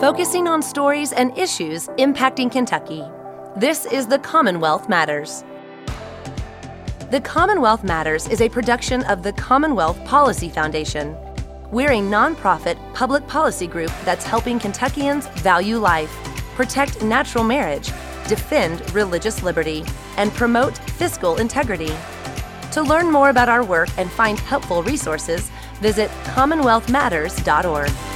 focusing on stories and issues impacting Kentucky. This is The Commonwealth Matters. The Commonwealth Matters is a production of the Commonwealth Policy Foundation. We're a nonprofit public policy group that's helping Kentuckians value life, protect natural marriage, defend religious liberty, and promote fiscal integrity. To learn more about our work and find helpful resources, visit commonwealthmatters.org.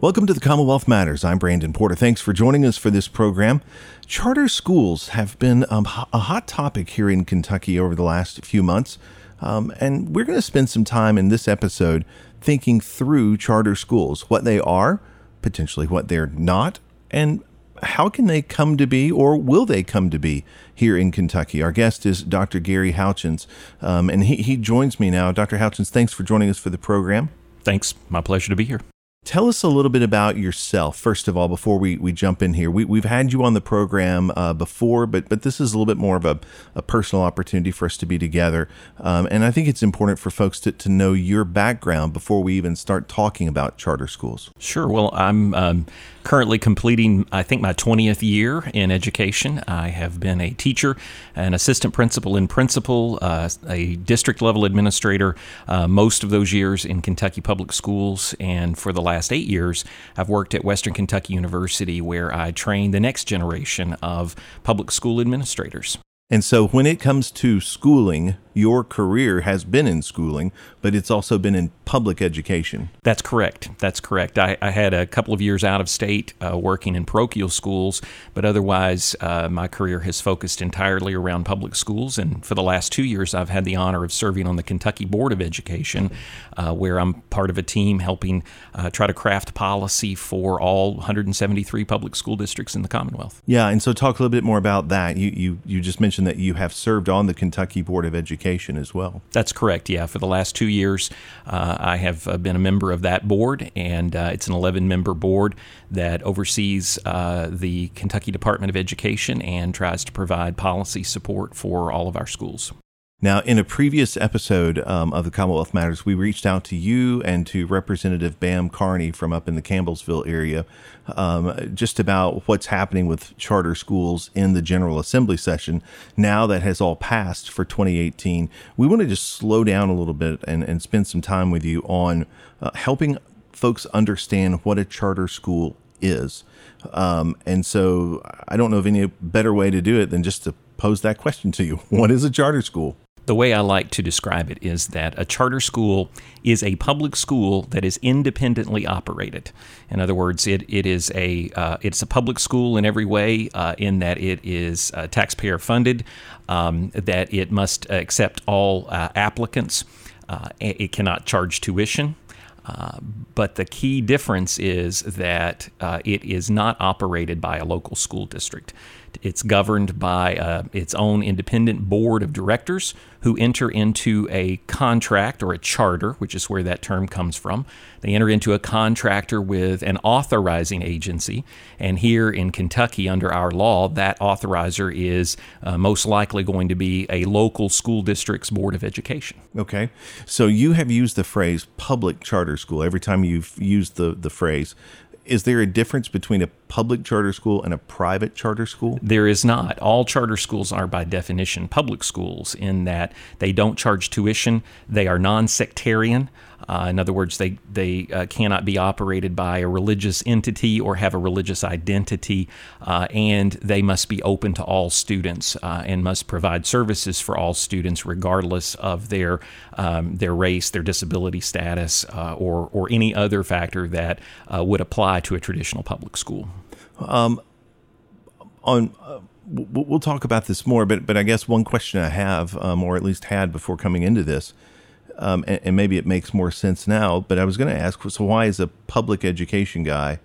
Welcome to the Commonwealth Matters. I'm Brandon Porter. Thanks for joining us for this program. Charter schools have been um, a hot topic here in Kentucky over the last few months. Um, and we're going to spend some time in this episode thinking through charter schools, what they are, potentially what they're not, and how can they come to be or will they come to be here in Kentucky? Our guest is Dr. Gary Houchens, um, and he, he joins me now. Dr. Houchens, thanks for joining us for the program. Thanks. My pleasure to be here. Tell us a little bit about yourself, first of all, before we, we jump in here. We, we've had you on the program uh, before, but but this is a little bit more of a, a personal opportunity for us to be together. Um, and I think it's important for folks to, to know your background before we even start talking about charter schools. Sure. Well, I'm um, currently completing, I think, my 20th year in education. I have been a teacher, an assistant principal in principal, uh, a district level administrator, uh, most of those years in Kentucky Public Schools. And for the last eight years, I've worked at Western Kentucky University where I train the next generation of public school administrators. And so when it comes to schooling, your career has been in schooling, but it's also been in public education. That's correct. That's correct. I, I had a couple of years out of state uh, working in parochial schools, but otherwise, uh, my career has focused entirely around public schools. And for the last two years, I've had the honor of serving on the Kentucky Board of Education, uh, where I'm part of a team helping uh, try to craft policy for all 173 public school districts in the Commonwealth. Yeah, and so talk a little bit more about that. You you you just mentioned that you have served on the Kentucky Board of Education as well. That's correct. Yeah, for the last two years, uh, I have uh, been a member of that board, and uh, it's an 11 member board that oversees uh, the Kentucky Department of Education and tries to provide policy support for all of our schools. Now, in a previous episode um, of the Commonwealth Matters, we reached out to you and to Representative Bam Carney from up in the Campbellsville area um, just about what's happening with charter schools in the General Assembly session now that has all passed for 2018. We want to just slow down a little bit and, and spend some time with you on uh, helping folks understand what a charter school is. Um, and so I don't know of any better way to do it than just to pose that question to you What is a charter school? The way I like to describe it is that a charter school is a public school that is independently operated. In other words, it, it is a uh, it's a public school in every way, uh, in that it is uh, taxpayer funded, um, that it must accept all uh, applicants, uh, it cannot charge tuition. Uh, but the key difference is that uh, it is not operated by a local school district. It's governed by uh, its own independent board of directors who enter into a contract or a charter, which is where that term comes from. They enter into a contractor with an authorizing agency. And here in Kentucky, under our law, that authorizer is uh, most likely going to be a local school district's board of education. Okay. So you have used the phrase public charter school every time you've used the, the phrase is there a difference between a public charter school and a private charter school? There is not. All charter schools are, by definition, public schools in that they don't charge tuition, they are non sectarian. Uh, in other words, they they uh, cannot be operated by a religious entity or have a religious identity, uh, and they must be open to all students uh, and must provide services for all students, regardless of their um, their race, their disability status, uh, or or any other factor that uh, would apply to a traditional public school. Um, on we'll talk about this more, but but I guess one question I have, um, or at least had before coming into this, um, and, and, maybe it makes more sense now. But I was going to ask, so why is a public education guy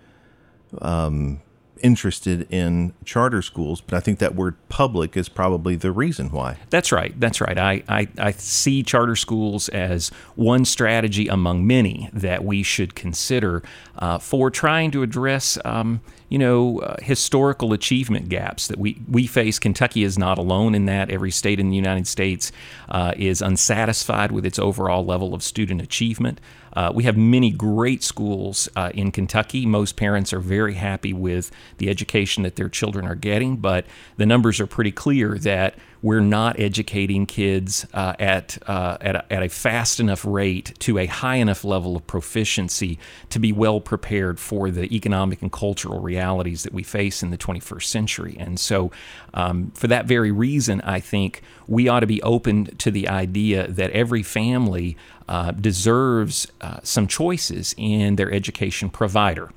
um, interested in charter schools? But I think that word "public" is probably the reason why. That's right. That's right. I, I, I see charter schools as one strategy among many that we should consider uh, for trying to address. You know, uh, historical achievement gaps that we, we face. Kentucky is not alone in that. Every state in the United States uh, is unsatisfied with its overall level of student achievement. Uh, we have many great schools uh, in Kentucky. Most parents are very happy with the education that their children are getting, but the numbers are pretty clear that we're not educating kids uh, at, uh, at, a, at a fast enough rate to a high enough level of proficiency to be well prepared for the economic and cultural realities that we face in the 21st century. And so, um, for that very reason, I think we ought to be open to the idea that every family uh, deserves uh, some choices in their education provider.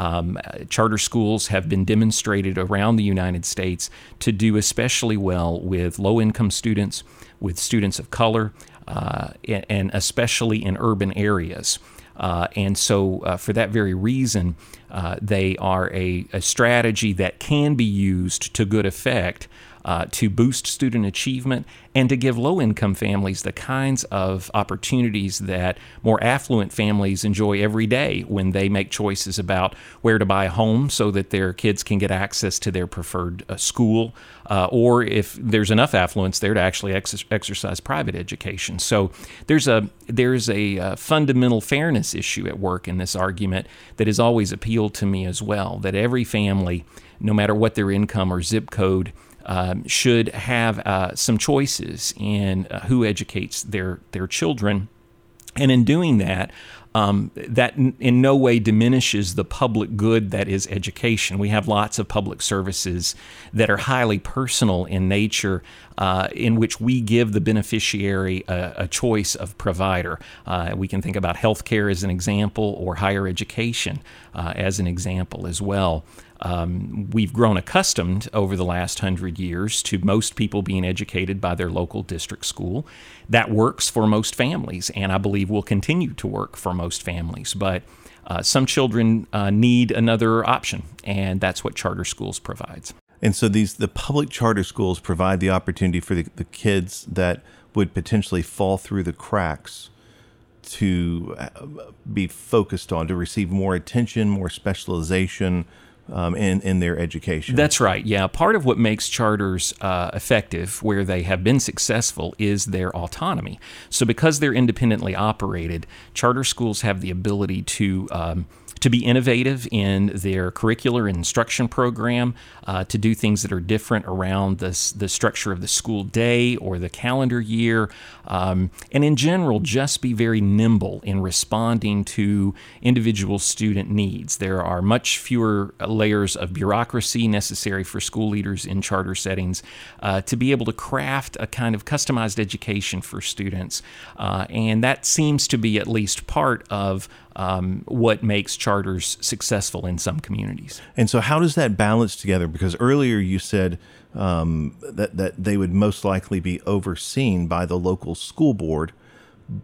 Um, charter schools have been demonstrated around the United States to do especially well with low income students, with students of color, uh, and especially in urban areas. Uh, and so, uh, for that very reason, uh, they are a, a, strategy that can be used to good effect uh, to boost student achievement and to give low income families the kinds of opportunities that more affluent families enjoy every day when they make choices about where to buy a home so that their kids can get access to their preferred uh, school, uh, or if there's enough affluence there to actually ex- exercise private education. So there's a there's a uh, fundamental fairness issue at work in this argument that has always appealed to me as well. That every family, no matter what their income or zip code, um, should have uh, some choices in uh, who educates their their children, and in doing that, um, that in no way diminishes the public good that is education. We have lots of public services that are highly personal in nature, uh, in which we give the beneficiary a, a choice of provider. Uh, we can think about healthcare as an example, or higher education uh, as an example as well. Um, we've grown accustomed over the last hundred years to most people being educated by their local district school. That works for most families, and I believe will continue to work for most families. But uh, some children uh, need another option, and that's what charter schools provides. And so these the public charter schools provide the opportunity for the, the kids that would potentially fall through the cracks to uh, be focused on to receive more attention, more specialization, um, in in their education. That's right. Yeah, part of what makes charters uh, effective, where they have been successful, is their autonomy. So because they're independently operated, charter schools have the ability to um, to be innovative in their curricular instruction program, uh, to do things that are different around the, the structure of the school day or the calendar year, um, and in general, just be very nimble in responding to individual student needs. There are much fewer layers of bureaucracy necessary for school leaders in charter settings uh, to be able to craft a kind of customized education for students, uh, and that seems to be at least part of um, what makes charters successful in some communities. And so, how does that balance together? Because earlier you said um, that that they would most likely be overseen by the local school board.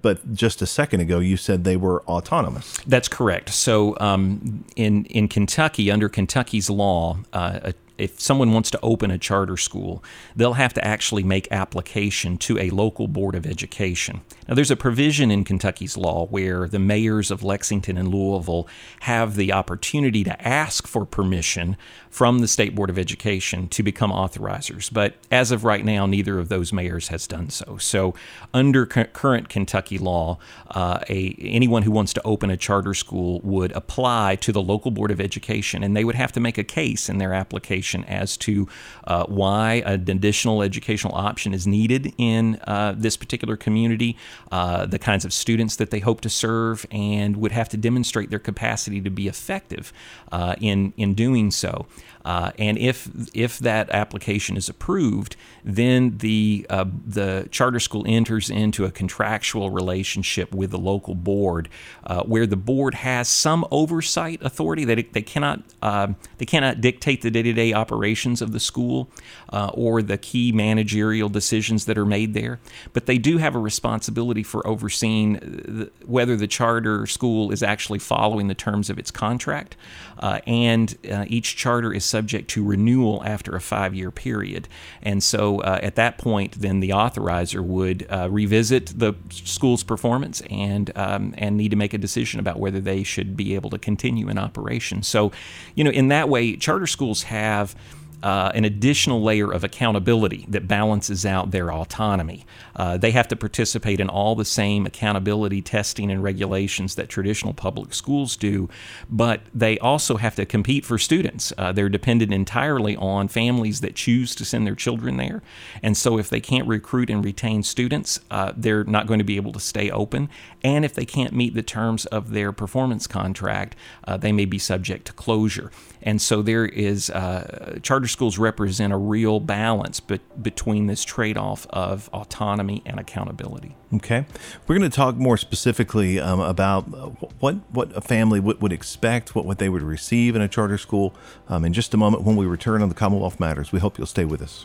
But just a second ago, you said they were autonomous. That's correct. So, um, in in Kentucky, under Kentucky's law, uh, a if someone wants to open a charter school, they'll have to actually make application to a local board of education. Now, there's a provision in Kentucky's law where the mayors of Lexington and Louisville have the opportunity to ask for permission from the State Board of Education to become authorizers. But as of right now, neither of those mayors has done so. So, under current Kentucky law, uh, a, anyone who wants to open a charter school would apply to the local Board of Education, and they would have to make a case in their application as to uh, why an additional educational option is needed in uh, this particular community, uh, the kinds of students that they hope to serve, and would have to demonstrate their capacity to be effective uh, in in doing so. Uh, and if if that application is approved, then the uh, the charter school enters into a contractual relationship with the local board, uh, where the board has some oversight authority. That it, they cannot um, they cannot dictate the day to day operations of the school uh, or the key managerial decisions that are made there, but they do have a responsibility for overseeing the, whether the charter school is actually following the terms of its contract, uh, and uh, each charter is subject to renewal after a five year period. And so uh, at that point, then the authorizer would uh, revisit the school's performance and, um, and need to make a decision about whether they should be able to continue in operation. So, you know, in that way, charter schools have uh, an additional layer of accountability that balances out their autonomy. Uh, they have to participate in all the same accountability testing and regulations that traditional public schools do, but they also have to compete for students. Uh, they're dependent entirely on families that choose to send their children there. And so if they can't recruit and retain students, uh, they're not going to be able to stay open. And if they can't meet the terms of their performance contract, uh, they may be subject to closure. And so there is uh, charter schools represent a real balance be- between this trade off of autonomy and accountability. Okay. We're going to talk more specifically um, about what, what a family would, would expect, what, what they would receive in a charter school um, in just a moment when we return on the Commonwealth Matters. We hope you'll stay with us.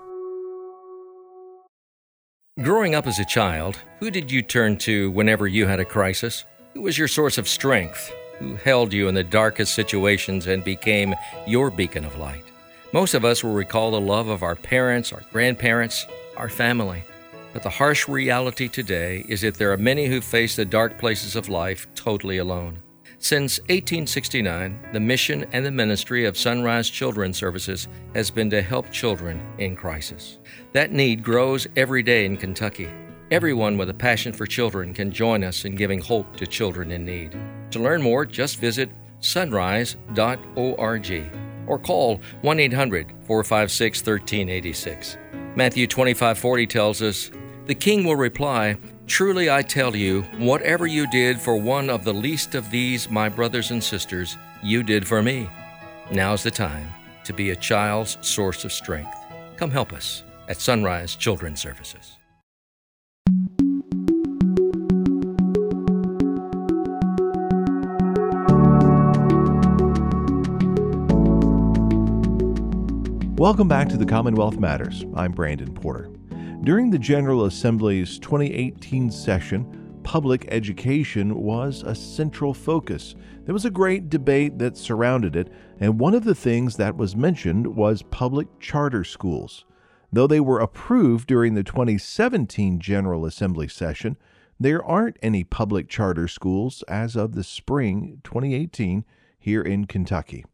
Growing up as a child, who did you turn to whenever you had a crisis? Who was your source of strength? Who held you in the darkest situations and became your beacon of light? Most of us will recall the love of our parents, our grandparents, our family. But the harsh reality today is that there are many who face the dark places of life totally alone. Since 1869, the mission and the ministry of Sunrise Children's Services has been to help children in crisis. That need grows every day in Kentucky. Everyone with a passion for children can join us in giving hope to children in need. To learn more, just visit sunrise.org or call 1 800 456 1386. Matthew 25:40 tells us, "The king will reply, Truly I tell you, whatever you did for one of the least of these, my brothers and sisters, you did for me. Now's the time to be a child's source of strength. Come help us at Sunrise Children's Services. Welcome back to the Commonwealth Matters. I'm Brandon Porter. During the General Assembly's 2018 session, public education was a central focus. There was a great debate that surrounded it, and one of the things that was mentioned was public charter schools. Though they were approved during the 2017 General Assembly session, there aren't any public charter schools as of the spring 2018 here in Kentucky.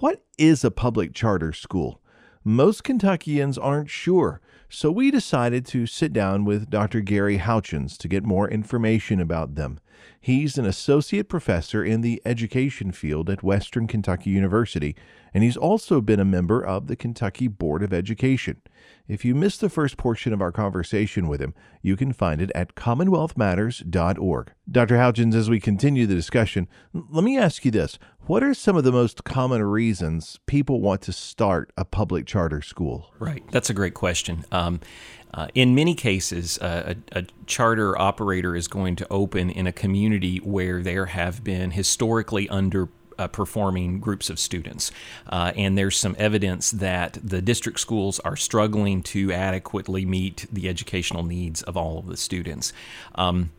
What is a public charter school? Most Kentuckians aren't sure. So we decided to sit down with Dr. Gary Houchens to get more information about them. He's an associate professor in the education field at Western Kentucky University, and he's also been a member of the Kentucky Board of Education. If you missed the first portion of our conversation with him, you can find it at commonwealthmatters.org. Dr. Houchens, as we continue the discussion, let me ask you this. What are some of the most common reasons people want to start a public charter school? Right. That's a great question. Um, uh, in many cases, uh, a, a, charter operator is going to open in a community where there have been historically under uh, performing groups of students. Uh, and there's some evidence that the district schools are struggling to adequately meet the educational needs of all of the students. Um,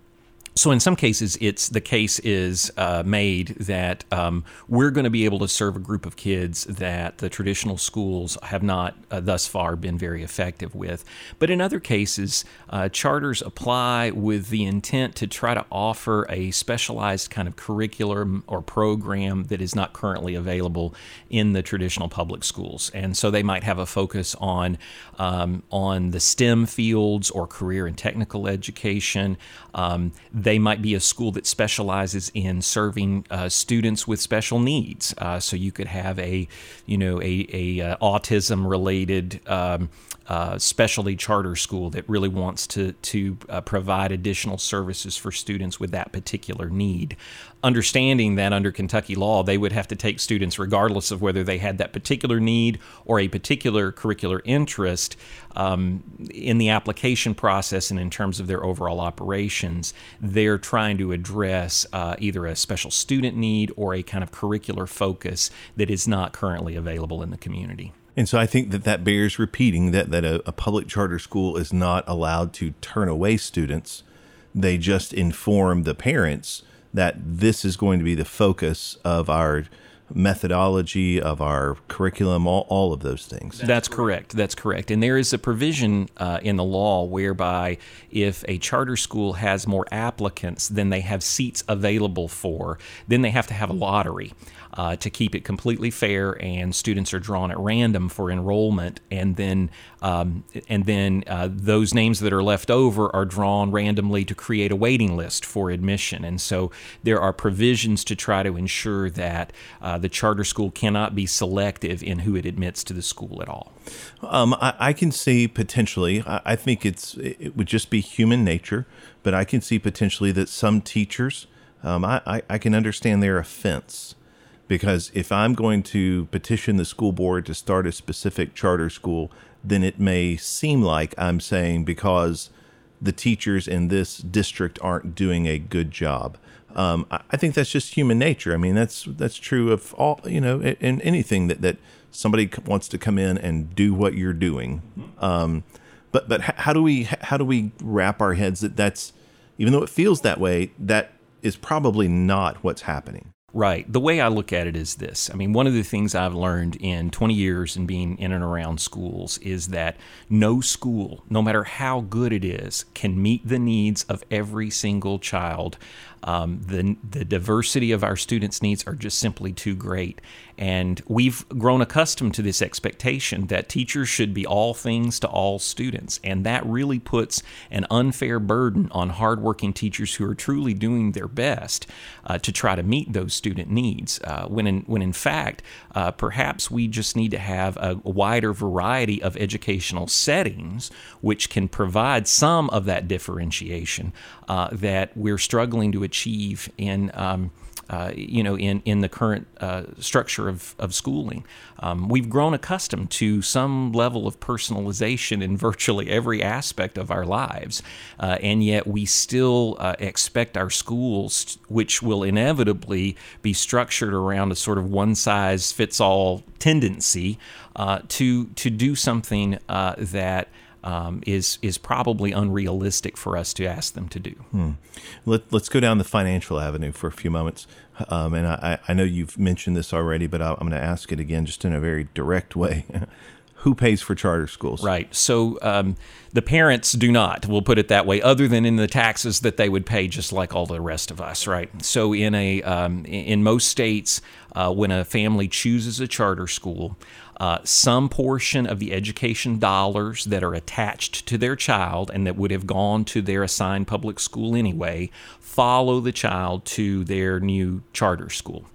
so in some cases, it's the case is uh, made that um, we're going to be able to serve a group of kids that the traditional schools have not uh, thus far been very effective with. But in other cases, uh, charters apply with the intent to try to offer a specialized kind of curriculum or program that is not currently available in the traditional public schools. And so they might have a focus on um, on the STEM fields or career and technical education. Um, they might be a school that specializes in serving uh, students with special needs. Uh, so you could have a, you know, a, a uh, autism related um, uh, specialty charter school that really wants to to uh, provide additional services for students with that particular need. Understanding that under Kentucky law, they would have to take students regardless of whether they had that particular need or a particular curricular interest um, in the application process and in terms of their overall operations. They're trying to address uh, either a special student need or a kind of curricular focus that is not currently available in the community. And so I think that that bears repeating that, that a, a, public charter school is not allowed to turn away students. They just inform the parents that this is going to be the focus of our methodology of our curriculum, all, all of those things. That's correct. That's correct. And there is a provision uh, in the law whereby if a charter school has more applicants than they have seats available for, then they have to have a lottery uh, to keep it completely fair, and students are drawn at random for enrollment, and then um, and then uh, those names that are left over are drawn randomly to create a waiting list for admission. And so there are provisions to try to ensure that uh, the charter school cannot be selective in who it admits to the school at all. Um, I, I, can see potentially. I, I think it's it would just be human nature, but I can see potentially that some teachers. Um, I, I, can understand their offense because if I'm going to petition the school board to start a specific charter school, then it may seem like I'm saying because the teachers in this district aren't doing a good job. Um, I think that's just human nature. I mean, that's that's true of all you know in anything that that somebody wants to come in and do what you're doing. Um, but but how do we how do we wrap our heads that that's even though it feels that way, that is probably not what's happening. Right. The way I look at it is this. I mean, one of the things I've learned in 20 years and being in and around schools is that no school, no matter how good it is, can meet the needs of every single child um, the, the diversity of our students' needs are just simply too great. And we've grown accustomed to this expectation that teachers should be all things to all students. And that really puts an unfair burden on hardworking teachers who are truly doing their best uh, to try to meet those student needs. Uh, when, in, when in fact, uh, perhaps we just need to have a, wider variety of educational settings which can provide some of that differentiation uh, that we're struggling to achieve in. Um, uh, you know, in, in the current uh, structure of, of schooling. Um, we've grown accustomed to some level of personalization in virtually every aspect of our lives, uh, and yet we still uh, expect our schools, which will inevitably be structured around a sort of one size fits all tendency, uh, to, to do something that um, is is probably unrealistic for us to ask them to do. Hmm. Let, us go down the financial avenue for a few moments. Um, and I, I know you've mentioned this already, but I'm going to ask it again just in a very direct way. Who pays for charter schools? Right. So um, the parents do not, we'll put it that way, other than in the taxes that they would pay just like all the rest of us, right? So in, a, um, in most states, uh, when a family chooses a charter school, uh, some portion of the education dollars that are attached to their child and that would have gone to their assigned public school anyway follow the child to their new charter school.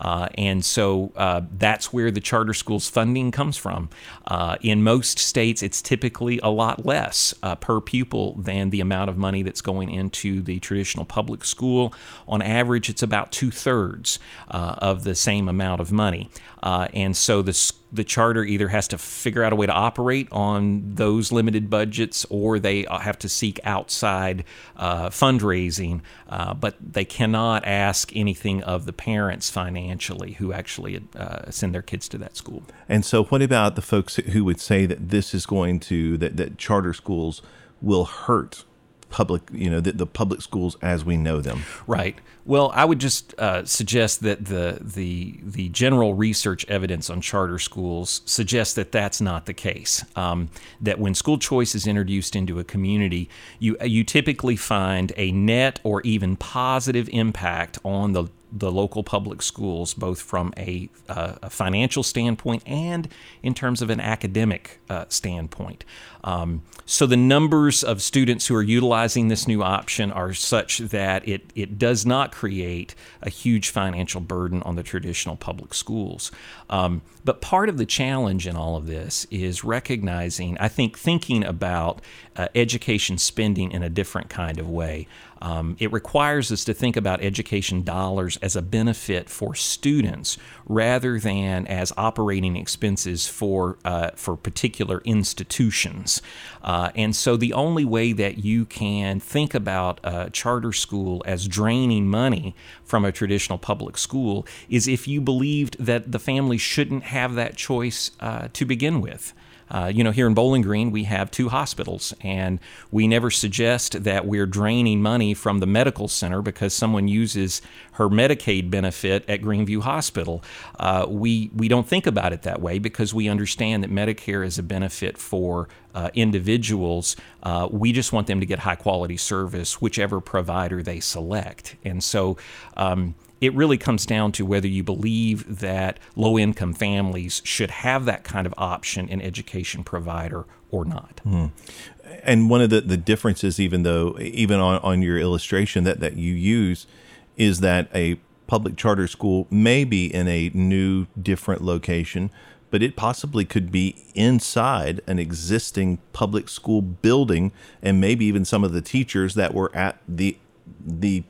Uh, and so uh, that's where the charter schools funding comes from. Uh, in most states, it's typically a lot less uh, per pupil than the amount of money that's going into the traditional public school. On average, it's about two thirds uh, of the same amount of money. Uh, and so the, the charter either has to figure out a way to operate on those limited budgets or they have to seek outside uh, fundraising, uh, but they cannot ask anything of the parents financially who actually uh, send their kids to that school. And so, what about the folks who would say that this is going to, that, that charter schools will hurt public, you know, the, the public schools as we know them. Right. Well, I would just uh, suggest that the the the general research evidence on charter schools suggests that that's not the case. Um, that when school choice is introduced into a community, you you typically find a net or even positive impact on the the local public schools, both from a, uh, a financial standpoint and in terms of an academic uh, standpoint. Um, so the numbers of students who are utilizing this new option are such that it, it does not create a huge financial burden on the traditional public schools. Um, but part of the challenge in all of this is recognizing, I think, thinking about uh, education spending in a different kind of way. Um, it requires us to think about education dollars as a benefit for students rather than as operating expenses for uh, for particular institutions. Uh, and so the only way that you can think about a charter school as draining money from a traditional public school is if you believed that the family shouldn't have that choice uh, to begin with. Uh, you know, here in Bowling Green, we have two hospitals, and we never suggest that we're draining money from the medical center because someone uses her Medicaid benefit at Greenview Hospital. Uh, we we don't think about it that way because we understand that Medicare is a benefit for uh, individuals. Uh, we just want them to get high quality service, whichever provider they select, and so. Um, it really comes down to whether you believe that low income families should have that kind of option in education provider or not. Mm. And one of the, the differences, even though, even on, on your illustration that, that you use, is that a public charter school may be in a new, different location, but it possibly could be inside an existing public school building, and maybe even some of the teachers that were at the the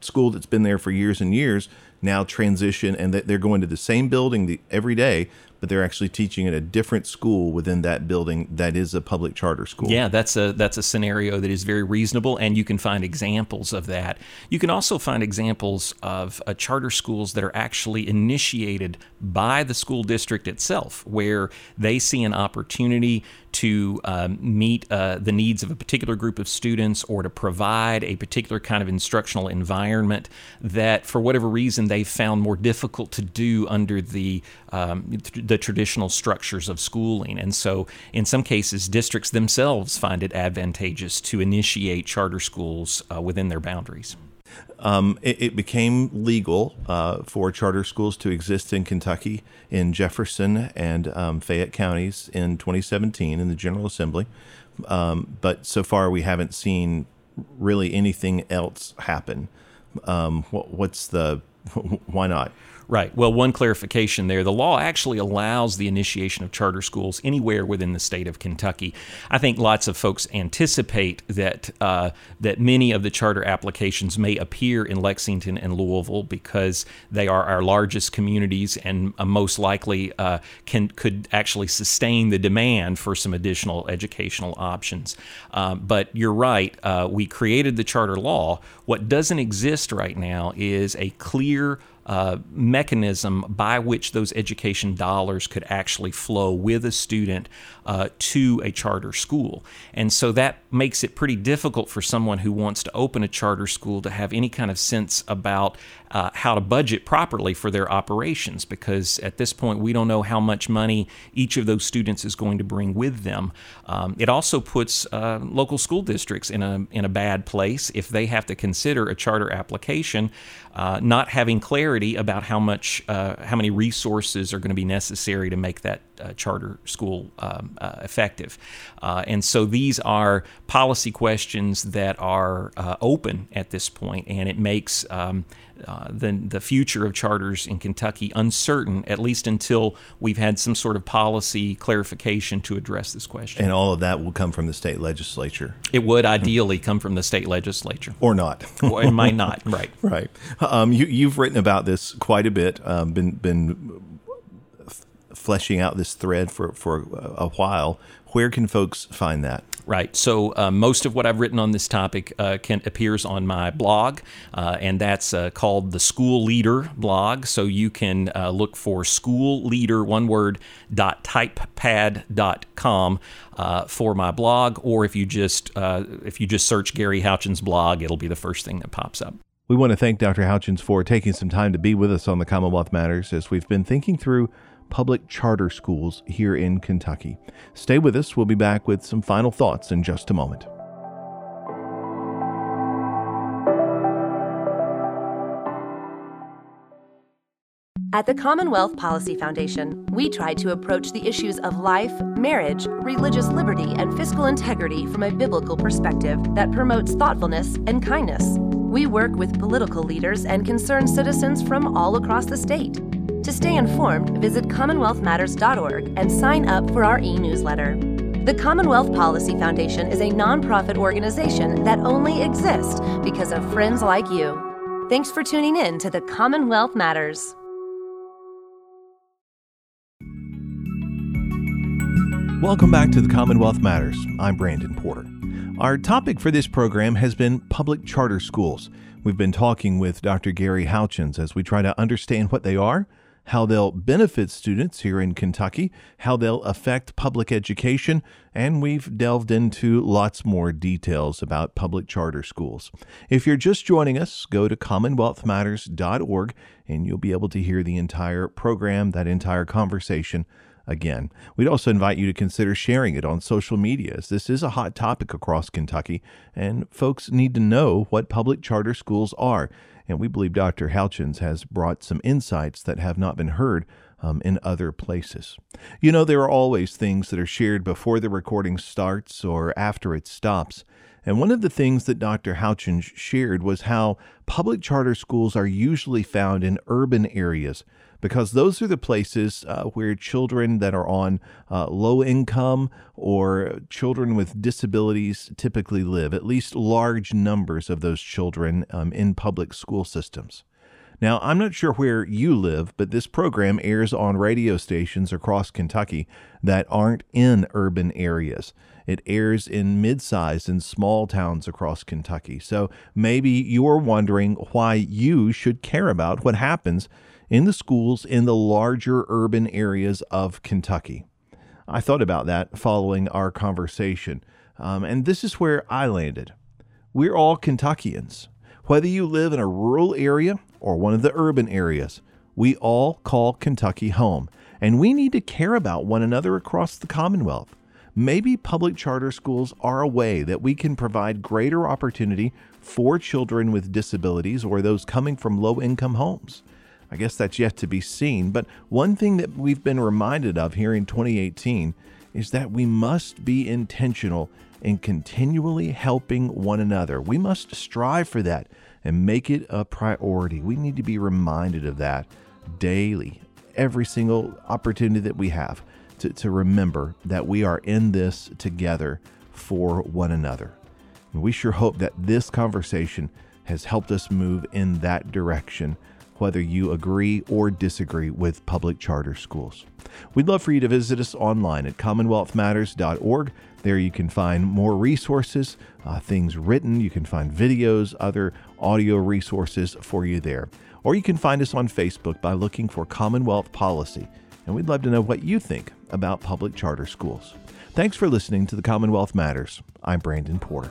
school that's been there for years and years now transition and that they're going to the same building the, every day but they're actually teaching at a different school within that building that is a public charter school. Yeah, that's a that's a scenario that is very reasonable, and you can find examples of that. You can also find examples of uh, charter schools that are actually initiated by the school district itself, where they see an opportunity to um, meet uh, the needs of a particular group of students or to provide a particular kind of instructional environment that, for whatever reason, they found more difficult to do under the um, the traditional structures of schooling. And so, in some cases, districts themselves find it advantageous to initiate charter schools uh, within their boundaries. Um, it, it, became legal uh, for charter schools to exist in Kentucky in Jefferson and um, Fayette counties in 2017 in the General Assembly. Um, but so far, we haven't seen really anything else happen. Um, what, what's the why not? Right. Well, one clarification there. The law actually allows the initiation of charter schools anywhere within the state of Kentucky. I think lots of folks anticipate that uh, that many of the charter applications may appear in Lexington and Louisville because they are our largest communities and uh, most likely uh, can could actually sustain the demand for some additional educational options. Uh, but you're right. Uh, we created the charter law. What doesn't exist right now is a clear uh, mechanism by which those education dollars could actually flow with a student uh, to a charter school. And so that makes it pretty difficult for someone who wants to open a charter school to have any kind of sense about uh, how to budget properly for their operations because at this point we don't know how much money each of those students is going to bring with them. Um, it also puts uh, local school districts in a in a bad place if they have to consider a charter application, uh, not having clarity about how much uh, how many resources are going to be necessary to make that charter school um, uh, effective. and so these are policy questions that are open at this point, and it makes um, uh, the, the future of charters in Kentucky uncertain, at least until we've had some sort of policy clarification to address this question. And all of that will come from the state legislature. It would ideally come from the state legislature. Or not. or it might not, right. Right. Um, you, have written about this quite a bit, um, been, been fleshing out this thread for, for a while. Where can folks find that? Right. So uh, most of what I've written on this topic uh, can appears on my blog, uh, and that's uh, called the School Leader blog. So you can uh, look for School Leader, one word, dot typepad.com uh, for my blog, or if you just if you just search Gary Houchens blog, it'll be the first thing that pops up. We want to thank Dr. Houchens for taking some time to be with us on the Commonwealth Matters as we've been thinking through public charter schools here in Kentucky. Stay with us. We'll be back with some final thoughts in just a moment. At the Commonwealth Policy Foundation, we try to approach the issues of life, marriage, religious liberty, and fiscal integrity from a biblical perspective that promotes thoughtfulness and kindness. We work with political leaders and concerned citizens from all across the state. To stay informed, visit CommonwealthMatters.org and sign up for our e newsletter. The Commonwealth Policy Foundation is a nonprofit organization that only exists because of friends like you. Thanks for tuning in to the Commonwealth Matters. Welcome back to the Commonwealth Matters. I'm Brandon Porter. Our topic for this program has been public charter schools. We've been talking with Dr. Gary Houchens as we try to understand what they are, how they'll benefit students here in Kentucky, how they'll affect public education, and we've delved into lots more details about public charter schools. If you're just joining us, go to commonwealthmatters.org and you'll be able to hear the entire program, that entire conversation again. We'd also invite you to consider sharing it on social media, as this is a hot topic across Kentucky, and folks need to know what public charter schools are. And we believe Dr. Houchens has brought some insights that have not been heard um, in other places. You know, there are always things that are shared before the recording starts or after it stops. And one of the things that Dr. Houchens shared was how public charter schools are usually found in urban areas because those are the places uh, where children that are on uh, low income or children with disabilities typically live, at least large numbers of those children um, in public school systems. Now, I'm not sure where you live, but this program airs on radio stations across Kentucky that aren't in urban areas. It airs in mid sized and small towns across Kentucky. So maybe you're wondering why you should care about what happens in the schools in the larger urban areas of Kentucky. I thought about that following our conversation, um, and this is where I landed. We're all Kentuckians. Whether you live in a rural area or one of the urban areas, we all call Kentucky home, and we need to care about one another across the Commonwealth. Maybe public charter schools are a way that we can provide greater opportunity for children with disabilities or those coming from low income homes. I guess that's yet to be seen. But one thing that we've been reminded of here in 2018 is that we must be intentional in continually helping one another. We must strive for that and make it a priority. We need to be reminded of that daily, every single opportunity that we have to, to remember that we are in this together for one another. And we sure hope that this conversation has helped us move in that direction whether you agree or disagree with public charter schools. We'd love for you to visit us online at commonwealthmatters.org. There you can find more resources, uh, things written, you can find videos, other audio resources for you there. Or you can find us on Facebook by looking for Commonwealth Policy. And we'd love to know what you think about public charter schools. Thanks for listening to the Commonwealth Matters. I'm Brandon Porter.